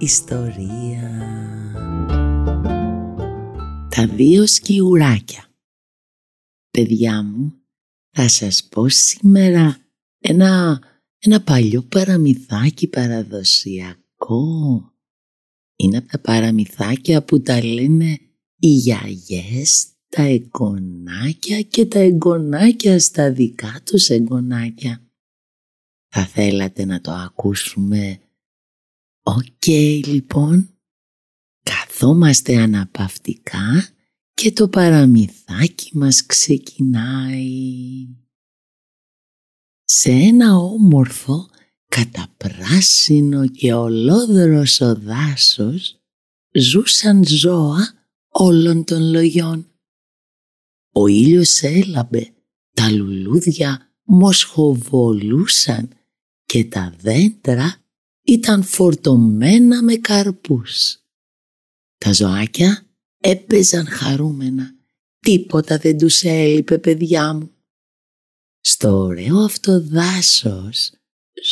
ιστορία». Τα δύο σκιουράκια Παιδιά μου, θα σας πω σήμερα ένα, ένα παλιό παραμυθάκι παραδοσιακό. Είναι από τα παραμυθάκια που τα λένε οι γιαγιές, τα εγγονάκια και τα εγγονάκια στα δικά τους εγγονάκια. Θα θέλατε να το ακούσουμε. Οκ λοιπόν, καθόμαστε αναπαυτικά και το παραμυθάκι μας ξεκινάει. Σε ένα όμορφο καταπράσινο και ολόδροσο δάσος ζούσαν ζώα όλων των λογιών. Ο ήλιος έλαμπε, τα λουλούδια μοσχοβολούσαν και τα δέντρα ήταν φορτωμένα με καρπούς. Τα ζωάκια έπαιζαν χαρούμενα. Τίποτα δεν τους έλειπε παιδιά μου. Στο ωραίο αυτό δάσος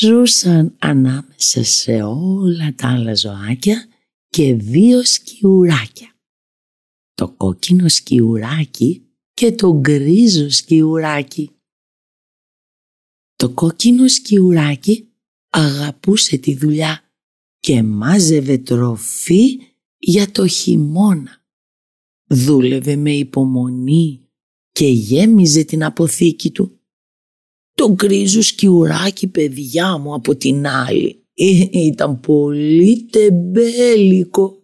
ζούσαν ανάμεσα σε όλα τα άλλα ζωάκια και δύο σκιουράκια. Το κόκκινο σκιουράκι και το γκρίζο σκιουράκι. Το κόκκινο σκιουράκι αγαπούσε τη δουλειά και μάζευε τροφή για το χειμώνα. Δούλευε με υπομονή και γέμιζε την αποθήκη του. Το γκρίζο σκιουράκι παιδιά μου από την άλλη ε, ήταν πολύ τεμπέλικο.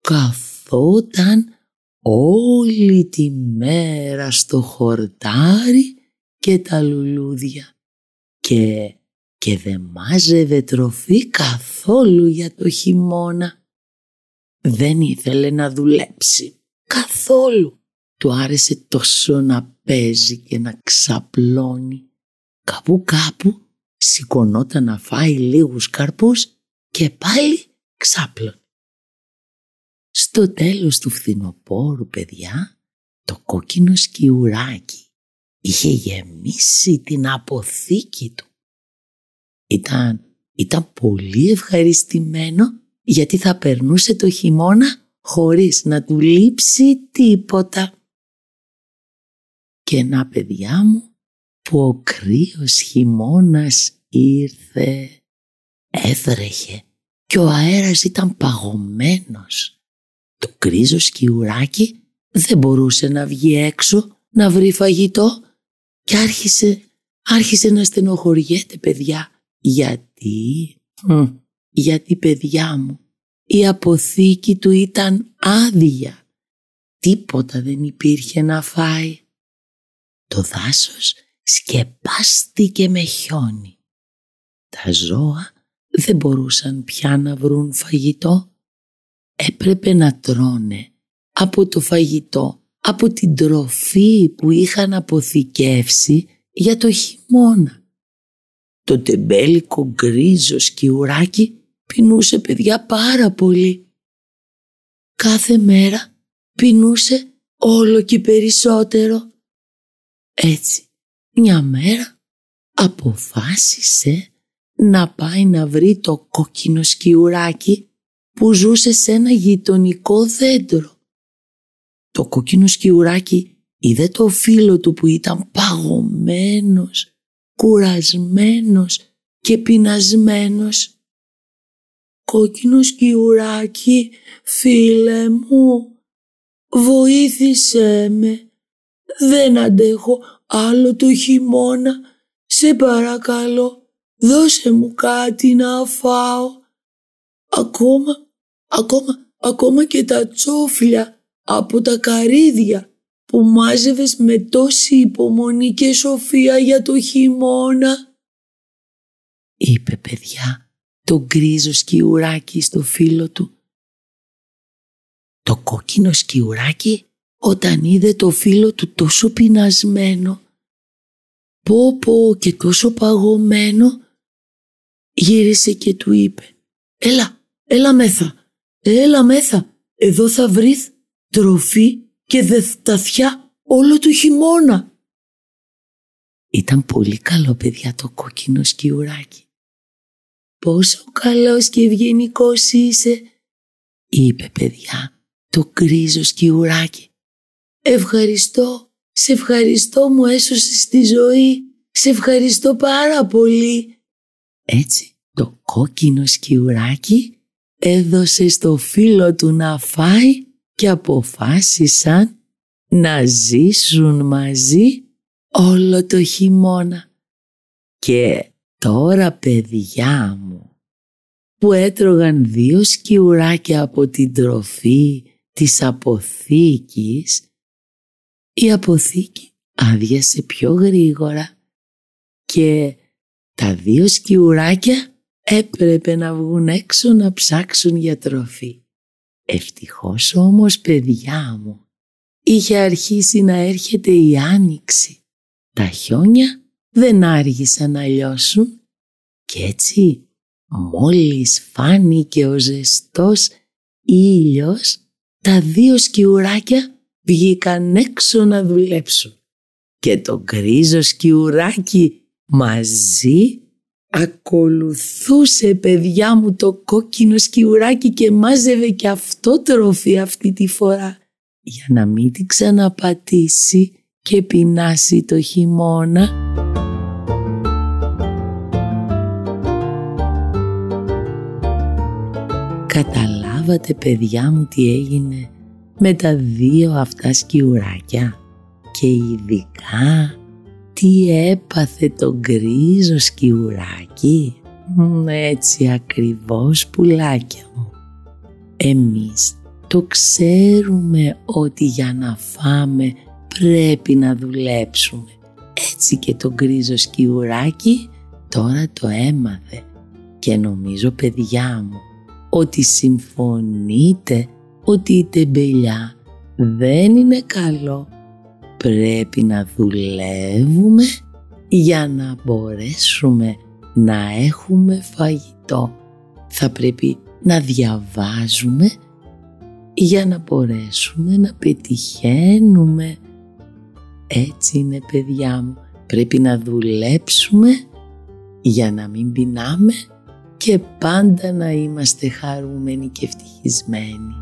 Καθόταν όλη τη μέρα στο χορτάρι και τα λουλούδια και, και δεν μάζευε τροφή καθόλου για το χειμώνα. Δεν ήθελε να δουλέψει καθόλου. Του άρεσε τόσο να παίζει και να ξαπλώνει. Κάπου κάπου σηκωνόταν να φάει λίγους καρπούς και πάλι ξάπλωνε. Στο τέλος του φθινοπόρου, παιδιά, το κόκκινο σκιουράκι είχε γεμίσει την αποθήκη του. Ήταν, ήταν πολύ ευχαριστημένο γιατί θα περνούσε το χειμώνα χωρίς να του λείψει τίποτα. Και να παιδιά μου που ο κρύος χειμώνας ήρθε. Έβρεχε και ο αέρας ήταν παγωμένος. Το κρίζο σκιουράκι δεν μπορούσε να βγει έξω να βρει φαγητό και άρχισε, άρχισε να στενοχωριέται παιδιά. Γιατί, γιατί παιδιά μου, η αποθήκη του ήταν άδεια. Τίποτα δεν υπήρχε να φάει. Το δάσος σκεπάστηκε με χιόνι. Τα ζώα δεν μπορούσαν πια να βρουν φαγητό έπρεπε να τρώνε από το φαγητό, από την τροφή που είχαν αποθηκεύσει για το χειμώνα. Το τεμπέλικο γκρίζο σκιουράκι πεινούσε παιδιά πάρα πολύ. Κάθε μέρα πεινούσε όλο και περισσότερο. Έτσι, μια μέρα αποφάσισε να πάει να βρει το κόκκινο σκιουράκι που ζούσε σε ένα γειτονικό δέντρο. Το κόκκινο σκιουράκι είδε το φίλο του που ήταν παγωμένος, κουρασμένος και πεινασμένος. «Κόκκινος σκιουράκι, φίλε μου, βοήθησέ με. Δεν αντέχω άλλο το χειμώνα. Σε παρακαλώ, δώσε μου κάτι να φάω. Ακόμα ακόμα, ακόμα και τα τσόφλια από τα καρύδια που μάζευες με τόση υπομονή και σοφία για το χειμώνα. Είπε παιδιά το γκρίζο σκιουράκι στο φύλλο του. Το κόκκινο σκιουράκι όταν είδε το φίλο του τόσο πεινασμένο, πω πω και τόσο παγωμένο, γύρισε και του είπε «Έλα, έλα μέθα, έλα μέθα, εδώ θα βρεις τροφή και δευταθιά όλο το χειμώνα». Ήταν πολύ καλό παιδιά το κόκκινο σκιουράκι. «Πόσο καλός και ευγενικός είσαι», είπε παιδιά το γκρίζο σκιουράκι. «Ευχαριστώ, σε ευχαριστώ μου έσωσες τη ζωή, σε ευχαριστώ πάρα πολύ». Έτσι το κόκκινο σκιουράκι έδωσε στο φίλο του να φάει και αποφάσισαν να ζήσουν μαζί όλο το χειμώνα. Και τώρα παιδιά μου που έτρωγαν δύο σκιουράκια από την τροφή της αποθήκης η αποθήκη άδειασε πιο γρήγορα και τα δύο σκιουράκια έπρεπε να βγουν έξω να ψάξουν για τροφή. Ευτυχώς όμως παιδιά μου είχε αρχίσει να έρχεται η άνοιξη. Τα χιόνια δεν άργησαν να λιώσουν και έτσι μόλις φάνηκε ο ζεστός ήλιος τα δύο σκιουράκια βγήκαν έξω να δουλέψουν και το γκρίζο σκιουράκι μαζί ακολουθούσε παιδιά μου το κόκκινο σκιουράκι και μάζευε και αυτό τροφή αυτή τη φορά για να μην την ξαναπατήσει και πεινάσει το χειμώνα. Καταλάβατε παιδιά μου τι έγινε με τα δύο αυτά σκιουράκια και ειδικά τι έπαθε το γκρίζο σκιουράκι; Έτσι ακριβώς πουλάκια μου. Εμείς το ξέρουμε ότι για να φάμε πρέπει να δουλέψουμε. Έτσι και το γκρίζο σκιουράκι τώρα το έμαθε και νομίζω παιδιά μου ότι συμφωνείτε ότι η τεμπελιά δεν είναι καλό. Πρέπει να δουλεύουμε για να μπορέσουμε να έχουμε φαγητό. Θα πρέπει να διαβάζουμε για να μπορέσουμε να πετυχαίνουμε. Έτσι είναι παιδιά μου. Πρέπει να δουλέψουμε για να μην πεινάμε και πάντα να είμαστε χαρούμενοι και ευτυχισμένοι.